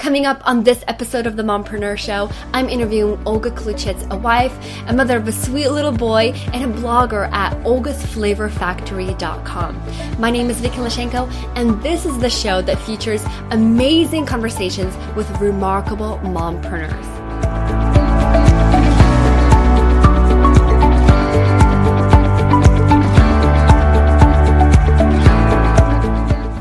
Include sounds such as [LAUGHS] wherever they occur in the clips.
Coming up on this episode of the Mompreneur Show, I'm interviewing Olga Kluchitz, a wife, a mother of a sweet little boy, and a blogger at olgasflavorfactory.com. My name is Vicky Lashenko, and this is the show that features amazing conversations with remarkable mompreneurs.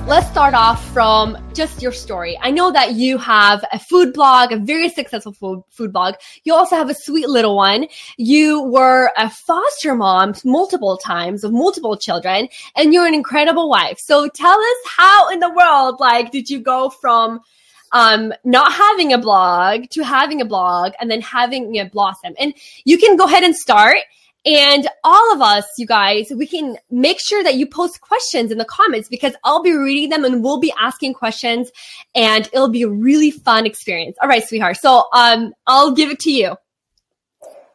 Let's start off from just your story. I know that you have a food blog, a very successful food, food blog. You also have a sweet little one. You were a foster mom multiple times of multiple children and you're an incredible wife. So tell us how in the world, like, did you go from um, not having a blog to having a blog and then having it blossom? And you can go ahead and start and all of us, you guys, we can make sure that you post questions in the comments because I'll be reading them and we'll be asking questions and it'll be a really fun experience. All right, sweetheart. So, um, I'll give it to you.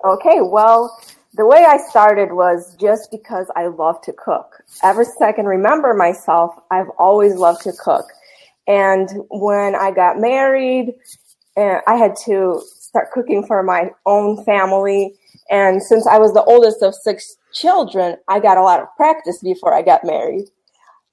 Okay. Well, the way I started was just because I love to cook. Ever since I can remember myself, I've always loved to cook. And when I got married, eh, I had to start cooking for my own family and since I was the oldest of six children, I got a lot of practice before I got married.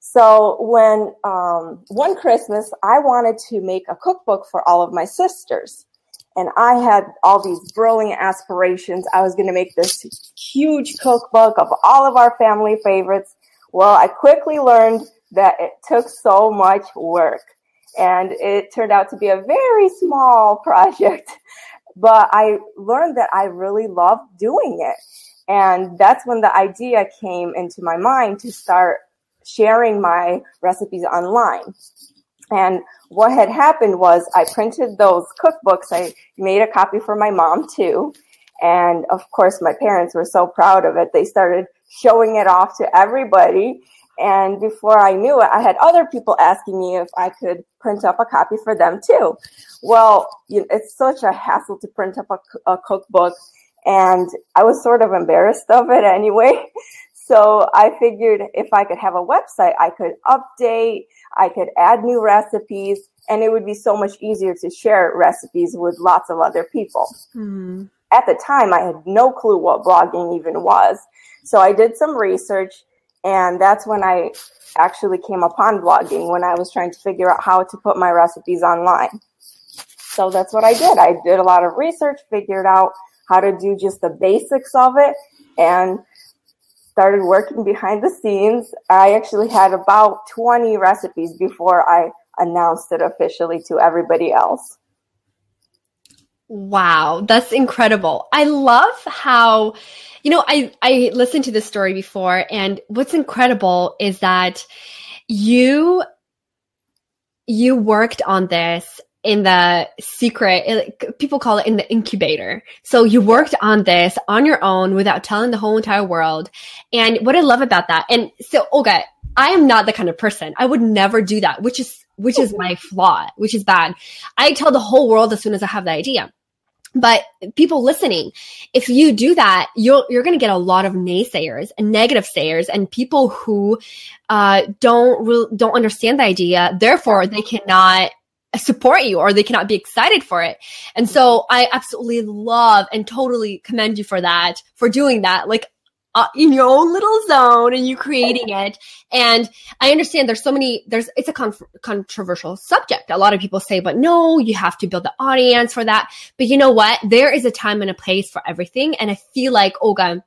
So when um, one Christmas, I wanted to make a cookbook for all of my sisters. And I had all these brilliant aspirations. I was going to make this huge cookbook of all of our family favorites. Well, I quickly learned that it took so much work. And it turned out to be a very small [LAUGHS] project but I learned that I really loved doing it. And that's when the idea came into my mind to start sharing my recipes online. And what had happened was I printed those cookbooks. I made a copy for my mom too. And of course, my parents were so proud of it. They started showing it off to everybody. And before I knew it, I had other people asking me if I could print up a copy for them too. Well, it's such a hassle to print up a, a cookbook, and I was sort of embarrassed of it anyway. [LAUGHS] So I figured if I could have a website, I could update, I could add new recipes, and it would be so much easier to share recipes with lots of other people. Mm. At the time, I had no clue what blogging even was. So I did some research and that's when I actually came upon blogging when I was trying to figure out how to put my recipes online. So that's what I did. I did a lot of research, figured out how to do just the basics of it, and started working behind the scenes. I actually had about 20 recipes before I announced it officially to everybody else. Wow, that's incredible. I love how, you know, I, I listened to this story before and what's incredible is that you, you worked on this in the secret, people call it in the incubator. So you worked on this on your own without telling the whole entire world. And what I love about that, and so, okay, I am not the kind of person. I would never do that, which is, which is oh. my flaw, which is bad. I tell the whole world as soon as I have the idea. But people listening, if you do that, you're, you're going to get a lot of naysayers and negative sayers and people who, uh, don't, re- don't understand the idea. Therefore, they cannot support you or they cannot be excited for it. And so I absolutely love and totally commend you for that, for doing that. Like uh, in your own little zone and you creating it. And I understand there's so many, there's, it's a con- controversial subject. A lot of people say, but no, you have to build the audience for that. But you know what? There is a time and a place for everything. And I feel like, Olga,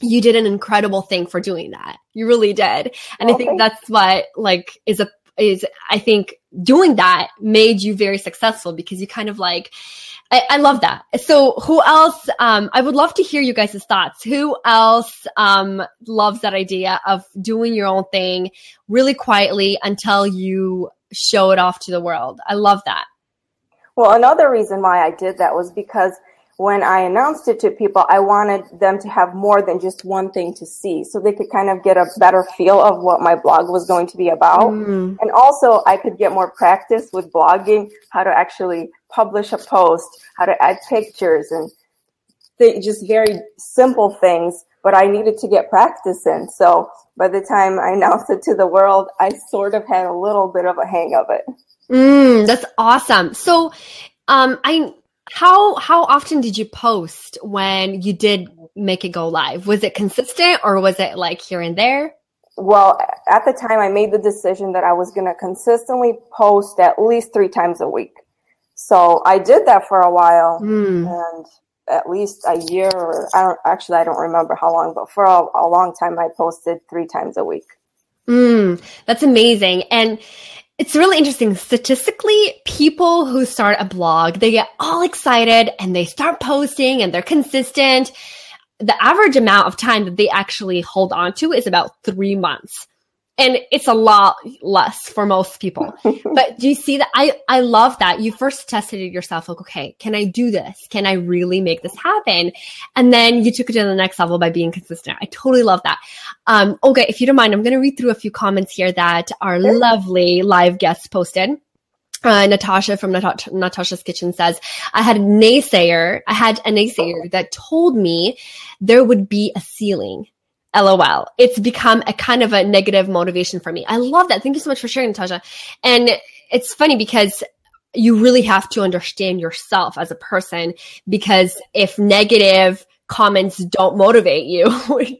you did an incredible thing for doing that. You really did. And I think that's what like is a, is I think doing that made you very successful because you kind of like, I, I love that. So who else, um, I would love to hear you guys' thoughts. Who else, um, loves that idea of doing your own thing really quietly until you show it off to the world? I love that. Well, another reason why I did that was because when I announced it to people, I wanted them to have more than just one thing to see so they could kind of get a better feel of what my blog was going to be about. Mm. And also I could get more practice with blogging, how to actually publish a post, how to add pictures and th- just very simple things, but I needed to get practice in. So by the time I announced it to the world, I sort of had a little bit of a hang of it. Mm, that's awesome. So, um, I how how often did you post when you did make it go live? Was it consistent or was it like here and there? Well, at the time, I made the decision that I was going to consistently post at least three times a week. So I did that for a while, mm. and at least a year, or I don't actually I don't remember how long, but for a, a long time, I posted three times a week. Mm, that's amazing, and it's really interesting. Statistically, people who start a blog, they get all excited and they start posting and they're consistent. The average amount of time that they actually hold on to is about three months and it's a lot less for most people. [LAUGHS] but do you see that? I, I love that you first tested it yourself. Like, okay, can I do this? Can I really make this happen? And then you took it to the next level by being consistent. I totally love that. Um, okay. If you don't mind, I'm going to read through a few comments here that our lovely live guests posted. Uh, Natasha from Nat- Natasha's Kitchen says, I had a naysayer. I had a naysayer that told me there would be a ceiling LOL. It's become a kind of a negative motivation for me. I love that. Thank you so much for sharing, Natasha. And it's funny because you really have to understand yourself as a person because if negative comments don't motivate you, [LAUGHS]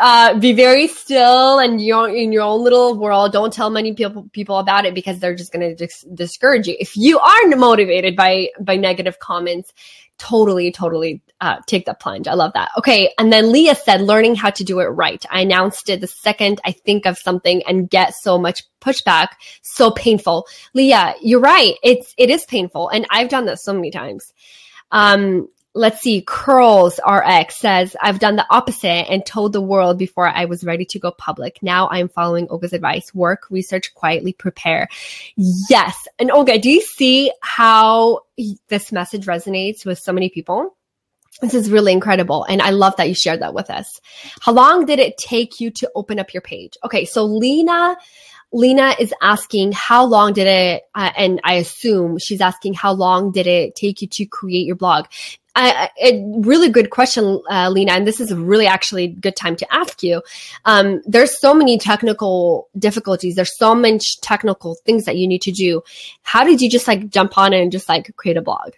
uh, be very still and you're in your own little world. Don't tell many people people about it because they're just going to dis- discourage you. If you are motivated by by negative comments, totally, totally uh, take the plunge. I love that. Okay. And then Leah said, learning how to do it right. I announced it the second I think of something and get so much pushback. So painful. Leah, you're right. It's, it is painful. And I've done this so many times. Um, let's see, Curls RX says, I've done the opposite and told the world before I was ready to go public. Now I'm following Olga's advice. Work, research, quietly prepare. Yes. And Olga, do you see how this message resonates with so many people? This is really incredible. And I love that you shared that with us. How long did it take you to open up your page? Okay. So Lena, Lena is asking how long did it, uh, and I assume she's asking how long did it take you to create your blog? I, a really good question, uh, Lena, and this is really actually a good time to ask you. Um, there's so many technical difficulties. There's so much technical things that you need to do. How did you just like jump on and just like create a blog?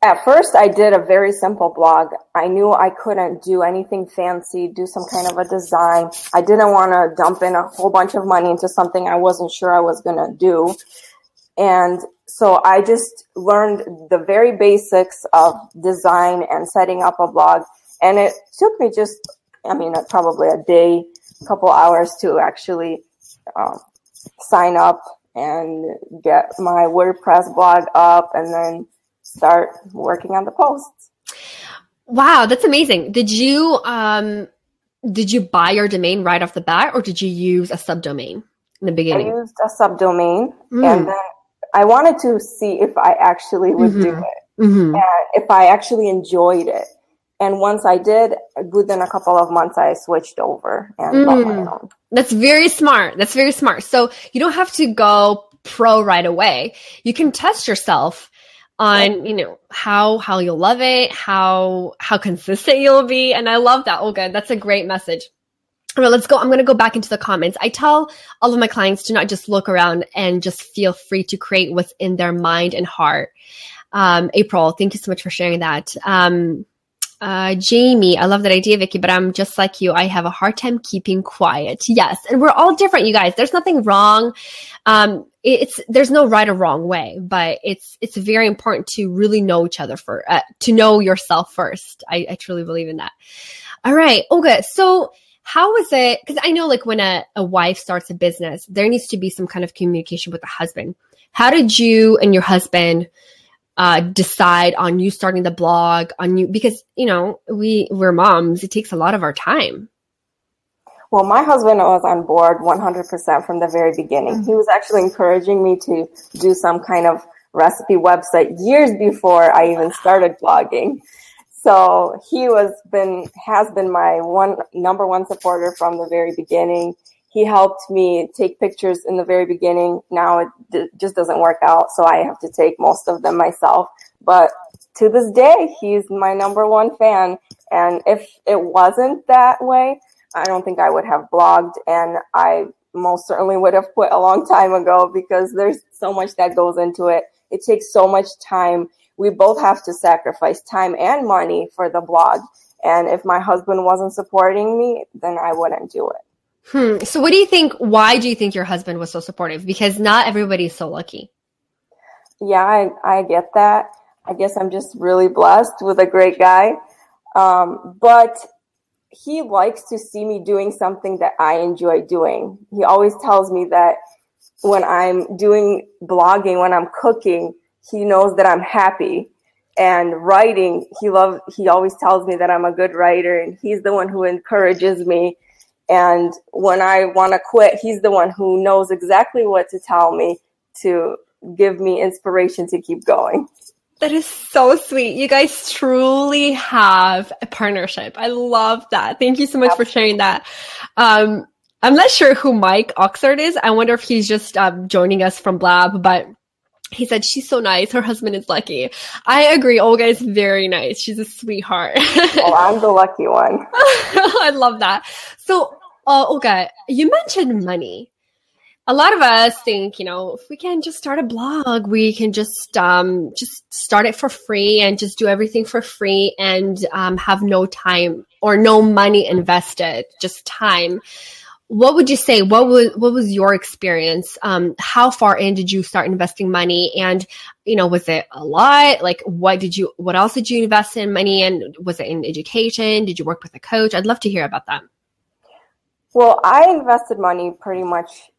At first, I did a very simple blog. I knew I couldn't do anything fancy, do some kind of a design. I didn't want to dump in a whole bunch of money into something I wasn't sure I was going to do. And so I just learned the very basics of design and setting up a blog. And it took me just, I mean, probably a day, a couple hours to actually um, sign up and get my WordPress blog up and then start working on the posts. Wow, that's amazing. Did you um did you buy your domain right off the bat or did you use a subdomain in the beginning? I used a subdomain mm. and then I wanted to see if I actually would mm-hmm. do it mm-hmm. and if I actually enjoyed it. And once I did, within a couple of months, I switched over and mm. bought my own. That's very smart. That's very smart. So you don't have to go pro right away. You can test yourself on you know how how you'll love it how how consistent [LAUGHS] you'll be and i love that olga that's a great message right, let's go. I'm going to go back into the comments. I tell all of my clients to not just look around and just feel free to create what's in their mind and heart. Um, April, thank you so much for sharing that. Um, uh, Jamie, I love that idea, Vicky, but I'm just like you. I have a hard time keeping quiet. Yes. And we're all different, you guys. There's nothing wrong. Um, it's, there's no right or wrong way, but it's, it's very important to really know each other for, uh, to know yourself first. I, I truly believe in that. All right. Okay. So, how was it? Because I know, like, when a, a wife starts a business, there needs to be some kind of communication with the husband. How did you and your husband uh, decide on you starting the blog on you because you know we we're moms it takes a lot of our time well my husband was on board 100% from the very beginning mm-hmm. he was actually encouraging me to do some kind of recipe website years before i even started blogging so he was been has been my one number one supporter from the very beginning he helped me take pictures in the very beginning. Now it d- just doesn't work out, so I have to take most of them myself. But to this day, he's my number one fan. And if it wasn't that way, I don't think I would have blogged. And I most certainly would have quit a long time ago because there's so much that goes into it. It takes so much time. We both have to sacrifice time and money for the blog. And if my husband wasn't supporting me, then I wouldn't do it. Hmm. So what do you think? Why do you think your husband was so supportive? Because not everybody's so lucky. Yeah, I, I get that. I guess I'm just really blessed with a great guy. Um, but he likes to see me doing something that I enjoy doing. He always tells me that when I'm doing blogging, when I'm cooking, he knows that I'm happy. And writing, he loves, he always tells me that I'm a good writer and he's the one who encourages me. And when I want to quit, he's the one who knows exactly what to tell me to give me inspiration to keep going. That is so sweet. You guys truly have a partnership. I love that. Thank you so much for sharing that. Um, I'm not sure who Mike Oxford is. I wonder if he's just um, joining us from Blab, but he said she's so nice. Her husband is lucky. I agree. Olga is very nice. She's a sweetheart. [LAUGHS] oh, I'm the lucky one. [LAUGHS] I love that. So, uh, Olga, you mentioned money a lot of us think, you know, if we can just start a blog, we can just um, just start it for free and just do everything for free and um, have no time or no money invested, just time. What would you say? What was what was your experience? Um, how far in did you start investing money? And you know, was it a lot? Like, what did you? What else did you invest in money in? Was it in education? Did you work with a coach? I'd love to hear about that. Well, I invested money pretty much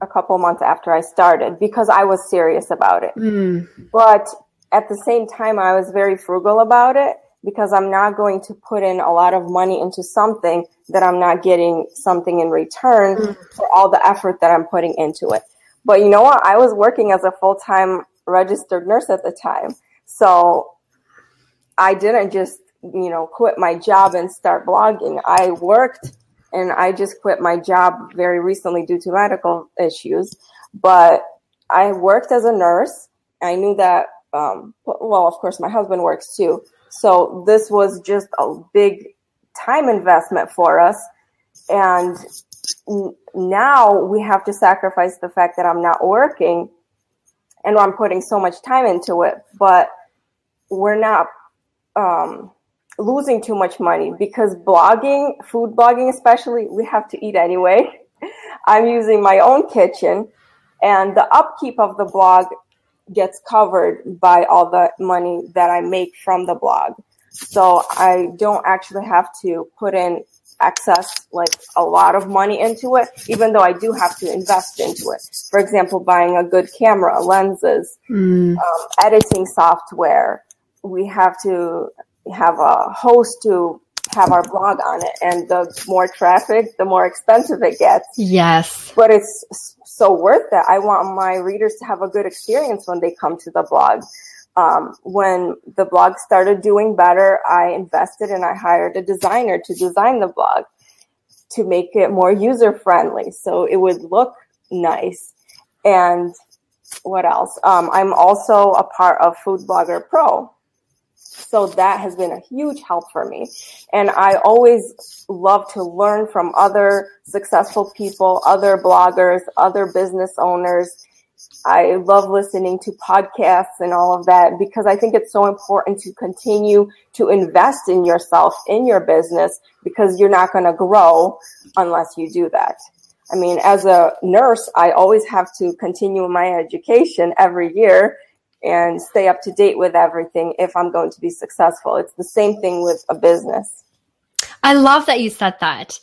a couple months after I started because I was serious about it. Mm. But at the same time, I was very frugal about it because I'm not going to put in a lot of money into something that I'm not getting something in return mm. for all the effort that I'm putting into it. But you know what? I was working as a full time registered nurse at the time. So I didn't just, you know, quit my job and start blogging. I worked and I just quit my job very recently due to medical issues. But I worked as a nurse. I knew that, um, well, of course, my husband works too. So this was just a big time investment for us. And now we have to sacrifice the fact that I'm not working and I'm putting so much time into it, but we're not, um, losing too much money because blogging, food blogging especially, we have to eat anyway. [LAUGHS] I'm using my own kitchen and the upkeep of the blog gets covered by all the money that I make from the blog. So I don't actually have to put in excess, like a lot of money into it, even though I do have to invest into it. For example, buying a good camera, lenses, mm. um, editing software. We have to have a host to have our blog on it and the more traffic the more expensive it gets. Yes. But it's so worth it. I want my readers to have a good experience when they come to the blog. Um, when the blog started doing better i invested and i hired a designer to design the blog to make it more user friendly so it would look nice. And what else? Um, i'm also a part of food blogger pro so that has been a huge help for me. And I always love to learn from other successful people, other bloggers, other business owners. I love listening to podcasts and all of that because I think it's so important to continue to invest in yourself, in your business, because you're not going to grow unless you do that. I mean, as a nurse, I always have to continue my education every year and stay up to date with everything if I'm going to be successful. It's the same thing with a business. I love that you said that.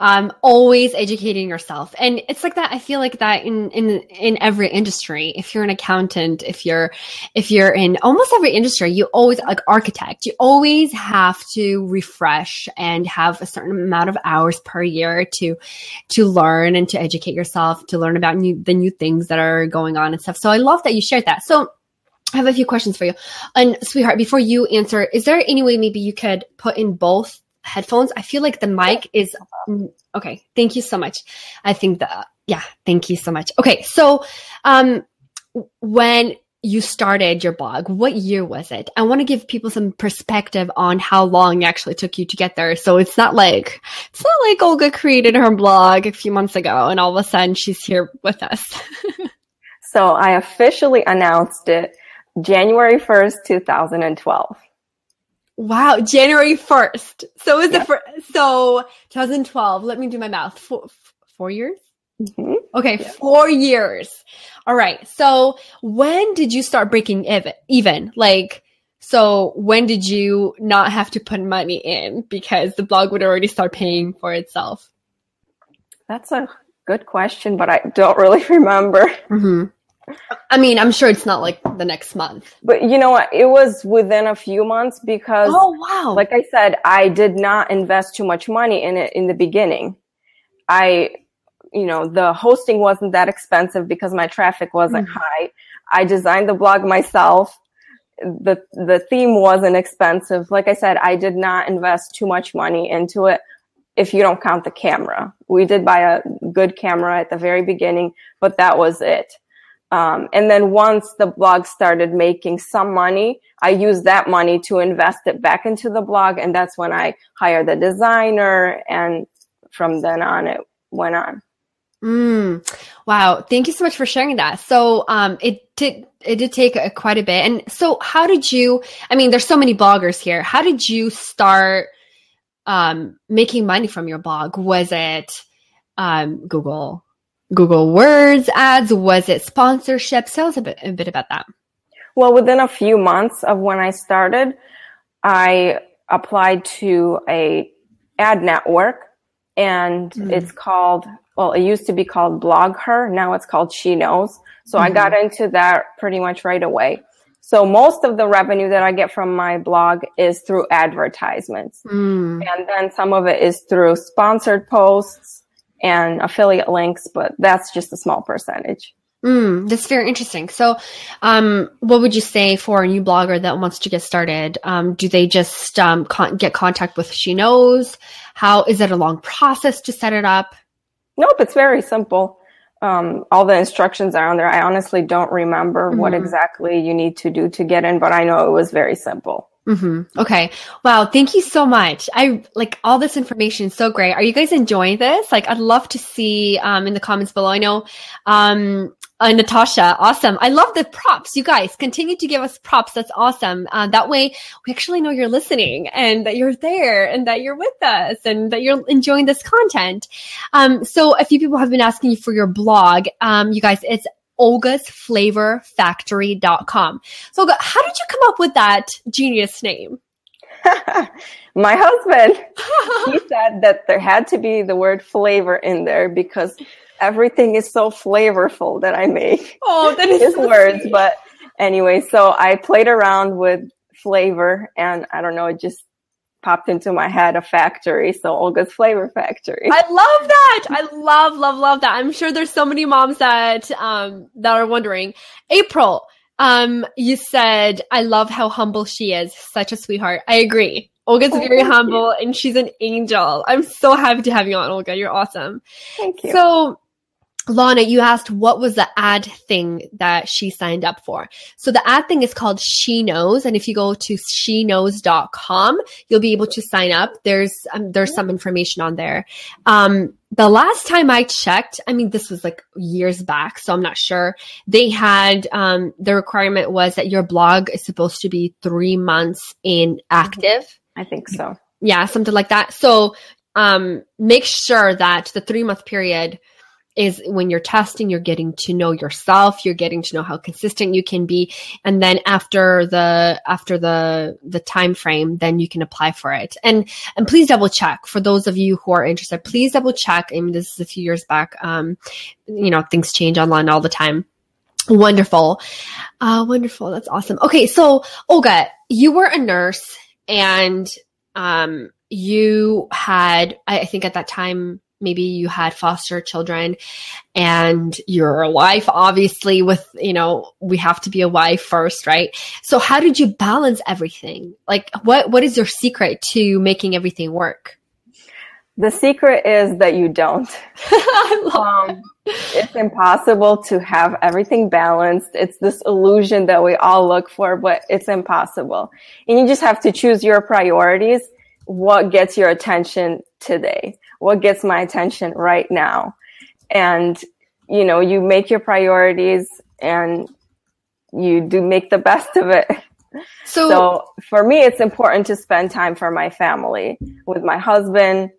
Um, always educating yourself. And it's like that. I feel like that in, in, in every industry. If you're an accountant, if you're, if you're in almost every industry, you always, like architect, you always have to refresh and have a certain amount of hours per year to, to learn and to educate yourself, to learn about new, the new things that are going on and stuff. So I love that you shared that. So, I have a few questions for you. And sweetheart, before you answer, is there any way maybe you could put in both headphones? I feel like the mic is okay. Thank you so much. I think that yeah, thank you so much. Okay, so um when you started your blog, what year was it? I want to give people some perspective on how long it actually took you to get there. So it's not like it's not like Olga created her blog a few months ago and all of a sudden she's here with us. [LAUGHS] so I officially announced it January 1st, 2012. Wow, January 1st. So is the first, so 2012. Let me do my math. Four, four years? Mm-hmm. Okay, yeah. four years. All right. So when did you start breaking even? Like, so when did you not have to put money in because the blog would already start paying for itself? That's a good question, but I don't really [LAUGHS] remember. Mm-hmm. I mean, I'm sure it's not like the next month. But you know what? It was within a few months because, oh wow! Like I said, I did not invest too much money in it in the beginning. I you know, the hosting wasn't that expensive because my traffic wasn't mm-hmm. high. I designed the blog myself. The, the theme wasn't expensive. Like I said, I did not invest too much money into it if you don't count the camera. We did buy a good camera at the very beginning, but that was it. Um, and then once the blog started making some money, I used that money to invest it back into the blog. And that's when I hired the designer. And from then on, it went on. Mm, wow. Thank you so much for sharing that. So, um, it did, it did take a, quite a bit. And so how did you, I mean, there's so many bloggers here. How did you start, um, making money from your blog? Was it, um, Google, Google AdWords ads? Was it sponsorship? Tell us a bit, a bit about that. Well, within a few months of when I started, I applied to a ad network and mm. it's called well, it used to be called BlogHer. Now it's called She Knows. So mm-hmm. I got mm-hmm. into that pretty much right away. So most of the revenue that I get from my blog is through advertisements. Mm. And then some of it is through sponsored posts and affiliate links, but that's just a small percentage. Mm, that's very interesting. So, um, what would you say for a new blogger that wants to get started? Um, do they just um, con- get contact with She Knows? How is it a long process to set it up? Nope, it's very simple. Um, all the instructions are on there. I honestly don't remember mm-hmm. what exactly you need to do to get in, but I know it was very simple. Mm-hmm. Okay. Wow. Thank you so much. I like all this information. So great. Are you guys enjoying this? Like, I'd love to see um, in the comments below. I know um, uh, Natasha, awesome. I love the props. You guys continue to give us props. That's awesome. Uh, that way we actually know you're listening and that you're there and that you're with us and that you're enjoying this content. Um, so a few people have been asking you for your blog. Um, you guys, it's olgasflavorfactory.com. So Olga, how did you come up with that genius name? [LAUGHS] My husband, [LAUGHS] he said that there had to be the word flavor in there because everything is so flavorful that I make. [LAUGHS] Oh, that is his so words. Sweet. But anyway, so I played around with flavor and I don't know, it just popped into my head a factory. So Olga's Flavor Factory. I love that. I love, love, love that. I'm sure there's so many moms that, um, that are wondering. April, um, you said, I love how humble she is. Such a sweetheart. I agree. Olga's oh, very humble you. and she's an angel. I'm so happy to have you on, Olga. You're awesome. Thank you. So Lana, you asked what was the ad thing that she signed up for. So the ad thing is called She Knows. And if you go to sheknows.com, you'll be able to sign up. There's, um, there's some information on there. Um, the last time I checked, I mean, this was like years back, so I'm not sure. They had, um, the requirement was that your blog is supposed to be three months in active. I think so. Yeah, something like that. So, um, make sure that the three month period, is when you're testing you're getting to know yourself you're getting to know how consistent you can be. And then after the after the the time frame then you can apply for it. And and please double check. For those of you who are interested please double check. I mean this is a few years back um you know things change online all the time. Wonderful. Uh wonderful. That's awesome. Okay so olga you were a nurse and um you had I think at that time maybe you had foster children and you're a wife obviously with you know we have to be a wife first right so how did you balance everything like what what is your secret to making everything work the secret is that you don't [LAUGHS] um, it's impossible to have everything balanced. It's this illusion that we all look for, but it's impossible. And you just have to choose your priorities. What gets your attention today? What gets my attention right now? And, you know, you make your priorities and you do make the best of it. So, so for me, it's important to spend time for my family with my husband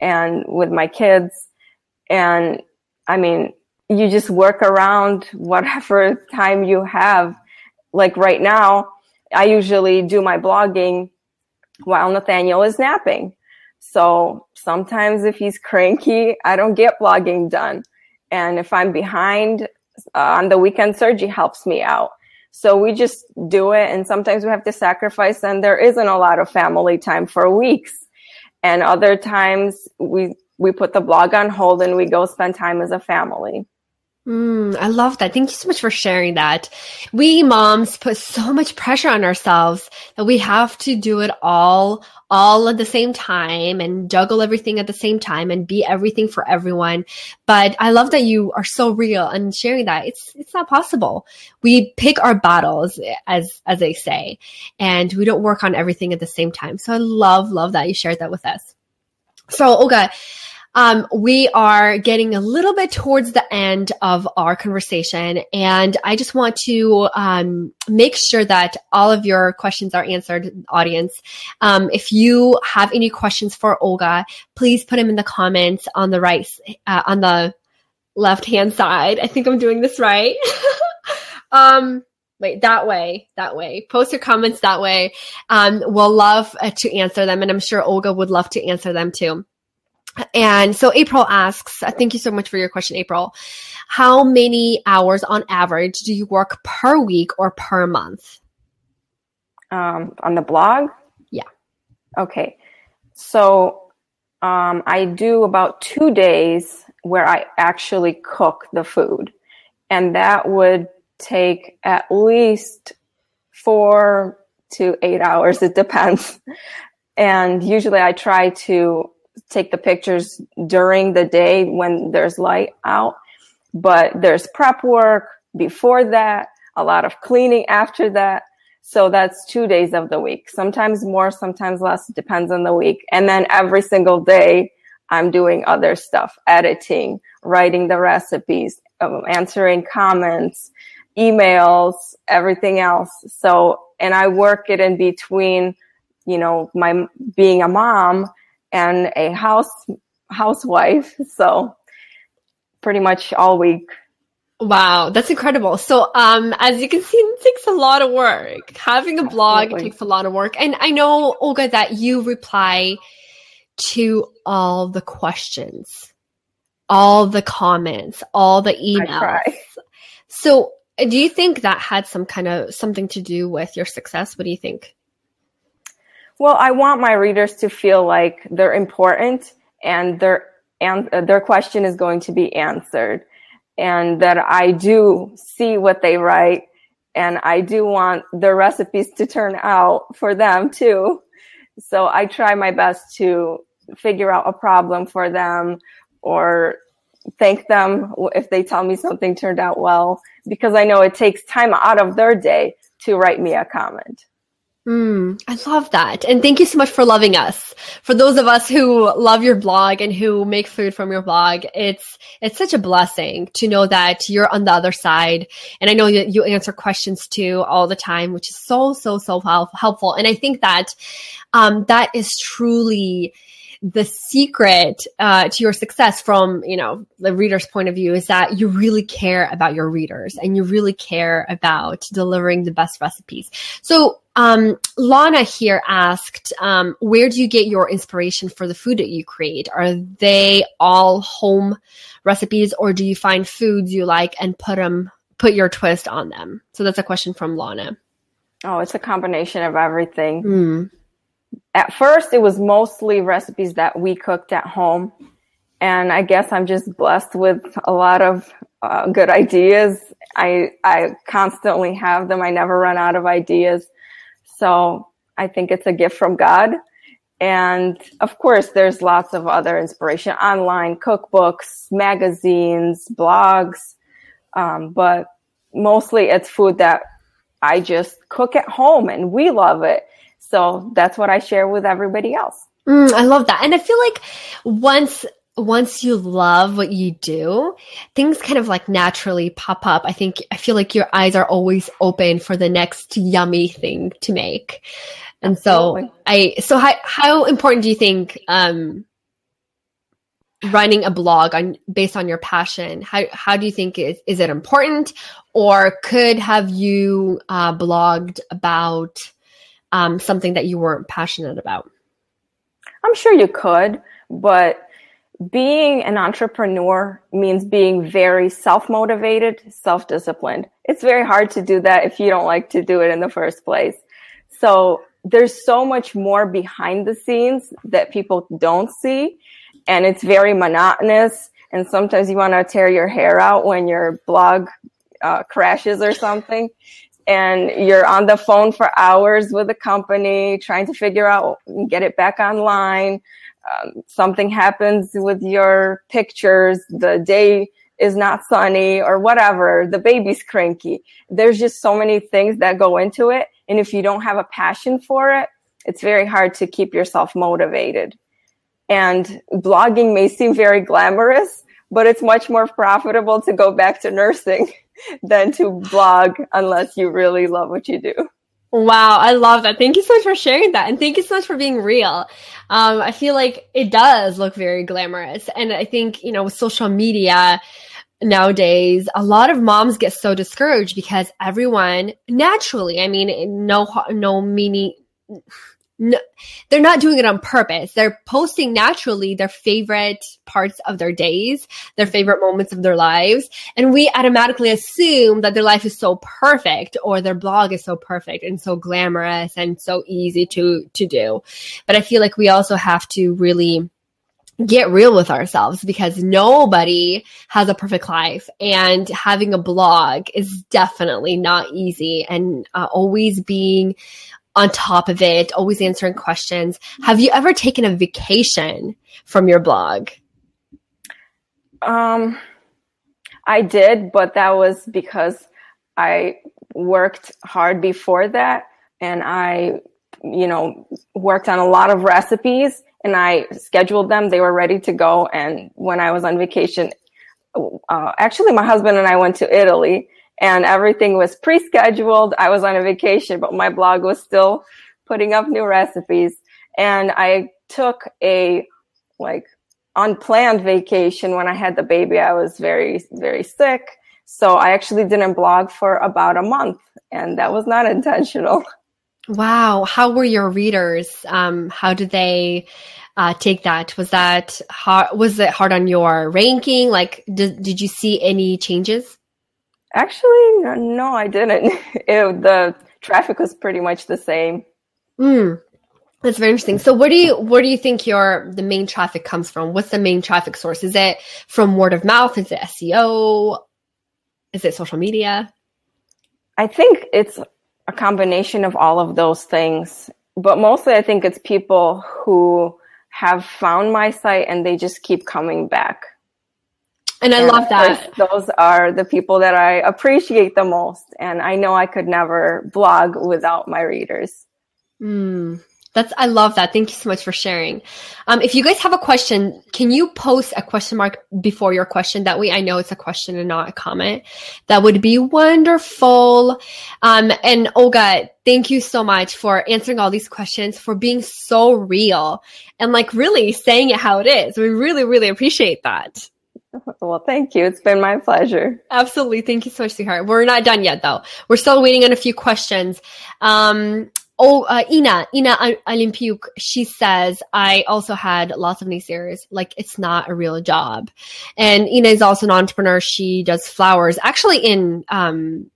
and with my kids. And I mean, you just work around [LAUGHS] whatever time you have. Like right now, I usually do my blogging while Nathaniel is napping. So sometimes if he's cranky, I don't get blogging done. And if I'm behind uh, on the weekend, Sergi helps me out. So we just do it. And sometimes we have to sacrifice and there isn't a lot of family time for weeks. And other times we, we put the blog on hold and we go spend time as a family. Mm, I love that. Thank you so much for sharing that. We moms put so much pressure on ourselves that we have to do it all, all at the same time and juggle everything at the same time and be everything for everyone. But I love that you are so real and sharing that. It's, it's not possible. We pick our battles as, as they say, and we don't work on everything at the same time. So I love, love that you shared that with us. So Olga, um, we are getting a little bit towards the end of our conversation, and I just want to um, make sure that all of your questions are answered, audience. Um, if you have any questions for Olga, please put them in the comments on the right, uh, on the left hand side. I think I'm doing this right. [LAUGHS] um, wait, that way, that way. Post your comments that way. Um, we'll love uh, to answer them, and I'm sure Olga would love to answer them too. And so April asks, uh, thank you so much for your question, April. How many hours on average do you work per week or per month? Um, on the blog? Yeah. Okay. So um, I do about two days where I actually cook the food. And that would take at least four to eight hours. It depends. [LAUGHS] And usually I try to take the pictures during the day when there's light out. But there's prep work before that, a lot of cleaning after that. So that's two days of the week. Sometimes more, sometimes less, depends on the week. And then every single day, I'm doing other stuff, editing, writing the recipes, um, answering comments, emails, everything else. So, and I work it in between, you know, my being a mom and a house housewife. So pretty much all week. Wow, that's incredible. So, um, as you can see, it takes a lot of work. Having a blog Absolutely. takes a lot of work. And I know, Olga, that you reply to all the questions, all the comments, all the emails. So, do you think that had some kind of something to do with your success? What do you think? Well, I want my readers to feel like they're important and their and uh, their question is going to be answered and that I do see what they write and I do want their recipes to turn out for them too. So I try my best to figure out a problem for them or thank them if they tell me something turned out well because I know it takes time out of their day to write me a comment. Mm, I love that. And thank you so much for loving us. For those of us who love your blog and who make food from your blog, it's, it's such a blessing to know that you're on the other side. And I know that you answer questions too all the time, which is so, so, so helpful. And I think that, um, that is truly, the secret uh, to your success from you know the reader's point of view is that you really care about your readers and you really care about delivering the best recipes so um, Lana here asked, um, where do you get your inspiration for the food that you create? Are they all home recipes or do you find foods you like and put them, put your twist on them? So that's a question from Lana. Oh, it's a combination of everything. Mm. At first, it was mostly recipes that we cooked at home. And I guess I'm just blessed with a lot of uh, good ideas. I, I constantly have them. I never run out of ideas. So I think it's a gift from God. And of course, there's lots of other inspiration online, cookbooks, magazines, blogs. Um, but mostly it's food that I just cook at home and we love it. So that's what I share with everybody else. Mm, I love that. And I feel like once once you love what you do, things kind of like naturally pop up. I think I feel like your eyes are always open for the next yummy thing to make. And Absolutely. so I so how how important do you think um running a blog on based on your passion how how do you think is is it important or could have you uh, blogged about um, something that you weren't passionate about i'm sure you could but being an entrepreneur means being very self-motivated self-disciplined it's very hard to do that if you don't like to do it in the first place so there's so much more behind the scenes that people don't see and it's very monotonous. And sometimes you want to tear your hair out when your blog uh, crashes or something. And you're on the phone for hours with the company trying to figure out, get it back online. Um, something happens with your pictures. The day is not sunny or whatever. The baby's cranky. There's just so many things that go into it. And if you don't have a passion for it, it's very hard to keep yourself motivated. And blogging may seem very glamorous, but it's much more profitable to go back to nursing [LAUGHS] than to blog unless you really love what you do. Wow, I love that. Thank you so much for sharing that. And thank you so much for being real. Um, I feel like it does look very glamorous. And I think, you know, with social media nowadays, a lot of moms get so discouraged because everyone naturally, I mean, no, no meaning, no, they're not doing it on purpose. They're posting naturally their favorite parts of their days, their favorite moments of their lives. And we automatically assume that their life is so perfect or their blog is so perfect and so glamorous and so easy to, to do. But I feel like we also have to really get real with ourselves because nobody has a perfect life and having a blog is definitely not easy and uh, always being on top of it, always answering questions. Have you ever taken a vacation from your blog? Um, I did, but that was because I worked hard before that and I, you know, worked on a lot of recipes and I scheduled them. They were ready to go. And when I was on vacation, uh, actually my husband and I went to Italy and everything was pre-scheduled. I was on a vacation, but my blog was still putting up new recipes. And I took a like unplanned vacation when I had the baby. I was very, very sick. So I actually didn't blog for about a month and that was not [LAUGHS] intentional. Wow. How were your readers? Um, how did they uh, take that? Was that hard? Was it hard on your ranking? Like, did, did you see any changes? Actually, no, I didn't. [LAUGHS] It, the traffic was pretty much the same. Mm, that's very interesting. So, where do you where do you think your the main traffic comes from? What's the main traffic source? Is it from word of mouth? Is it SEO? Is it social media? I think it's a combination of all of those things, but mostly I think it's people who have found my site and they just keep coming back. And I and love that. Those are the people that I appreciate the most. And I know I could never blog without my readers. Mm, that's, I love that. Thank you so much for sharing. Um, if you guys have a question, can you post a question mark before your question? That way I know it's a question and not a comment. That would be wonderful. Um, and Olga, thank you so much for answering all these questions, for being so real and like really saying it how it is. We really, really appreciate that. [LAUGHS] Well, thank you. It's been my pleasure. Absolutely. Thank you so much, sweetheart. We're not done yet, though. We're still waiting on a few questions. Um, oh, uh, Ina, Ina Olimpiuk, she says, I also had lots of naysayers. Like, it's not a real job. And Ina is also an entrepreneur. She does flowers, actually in, um,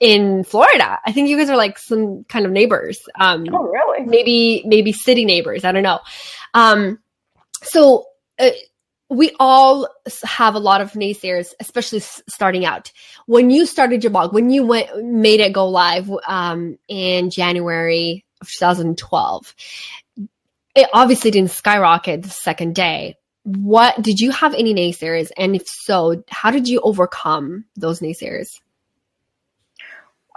in Florida. I think you guys are like some kind of neighbors. Um, oh, really? Maybe, maybe city neighbors. I don't know. Um, so, uh, we all have a lot of naysayers, especially starting out. When you started your blog, when you went made it go live um, in January of 2012, it obviously didn't skyrocket the second day. What did you have any naysayers? And if so, how did you overcome those naysayers?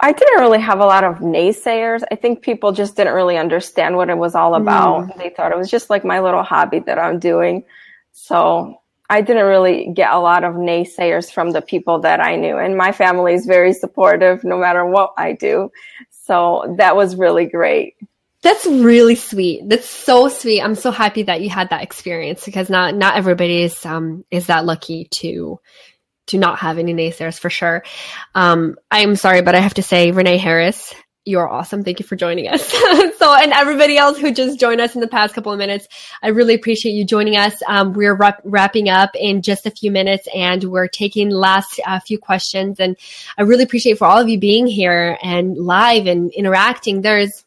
I didn't really have a lot of naysayers. I think people just didn't really understand what it was all about. Mm. They thought it was just like my little hobby that I'm doing. So I didn't really get a lot of naysayers from the people that I knew. And my family is very supportive no matter what I do. So that was really great. That's really sweet. That's so sweet. I'm so happy that you had that experience because not not everybody is um is that lucky to to not have any naysayers for sure. Um, I'm sorry, but I have to say, Renee Harris, you're awesome. Thank you for joining us. [LAUGHS] so, and everybody else who just joined us in the past couple of minutes, I really appreciate you joining us. Um, we're wrap- wrapping up in just a few minutes and we're taking last uh, few questions. And I really appreciate for all of you being here and live and interacting. There's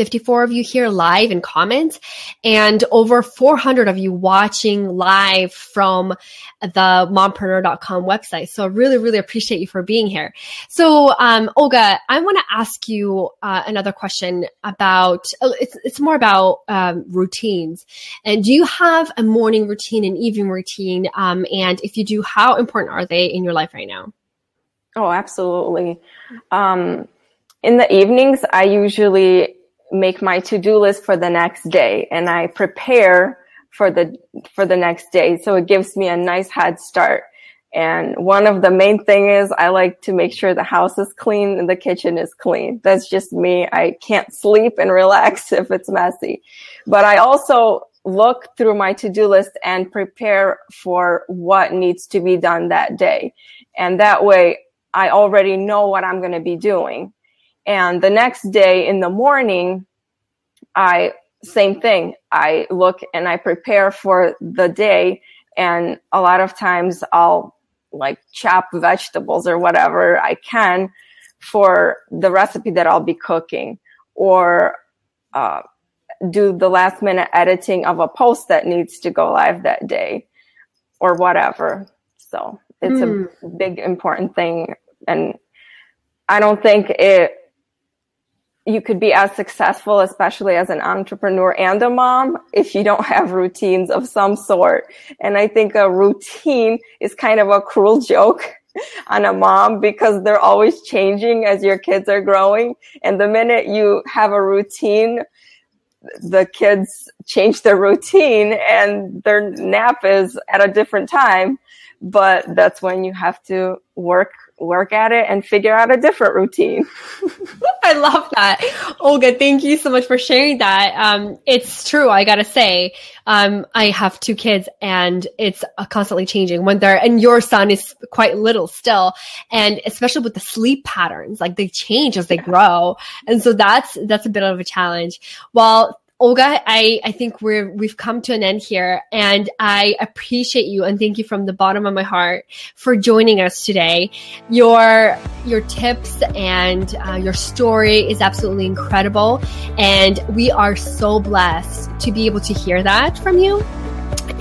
54 of you here live in comments and over 400 of you watching live from the mompreneur.com website. So I really, really appreciate you for being here. So, um, Olga, I want to ask you uh, another question about, uh, it's, it's more about um, routines. And do you have a morning routine and evening routine? Um, and if you do, how important are they in your life right now? Oh, absolutely. Um, in the evenings, I usually make my to-do list for the next day and I prepare for the, for the next day. So it gives me a nice head start. And one of the main thing is I like to make sure the house is clean and the kitchen is clean. That's just me. I can't sleep and relax [LAUGHS] if it's messy. But I also look through my to-do list and prepare for what needs to be done that day. And that way I already know what I'm going to be doing. And the next day in the morning, I, same thing. I look and I prepare for the day. And a lot of times I'll like chop vegetables or whatever I can for the recipe that I'll be cooking or, uh, do the last minute editing of a post that needs to go live that day or whatever. So it's mm. a hmm. big important thing. And I don't think it you could be as successful, especially as an entrepreneur and a mom, if you don't have routines of some sort. And I think a routine is kind of a cruel joke [LAUGHS] on a mom because they're always changing as your kids are growing. And the minute you have a routine, the kids change their routine and their nap is at a different time. But that's when you have to work work at it and figure out a different routine. [LAUGHS] I love that. Olga, thank you so much for sharing that. Um, it's true. I gotta say, um, I have two kids and it's uh, constantly changing when they're, and your son is quite little still. And especially with the sleep patterns, like they change as they grow. And so that's, that's a bit of a challenge. Well, Olga, I, I think we're, we've come to an end here and I appreciate you and thank you from the bottom of my heart for joining us today. Your, your tips and uh, your story is absolutely incredible. And we are so blessed to be able to hear that from you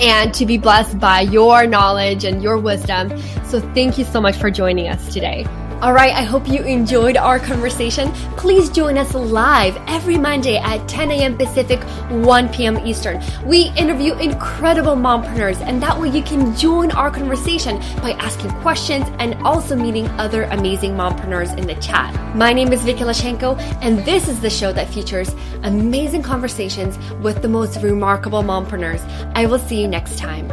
and to be blessed by your knowledge and your wisdom. So thank you so much for joining us today. All right, I hope you enjoyed our conversation. Please join us live every Monday at 10 a.m. Pacific, 1 p.m. Eastern. We interview incredible mompreneurs, and that way you can join our conversation by asking questions and also meeting other amazing mompreneurs in the chat. My name is Vicky Lashenko, and this is the show that features amazing conversations with the most remarkable mompreneurs. I will see you next time.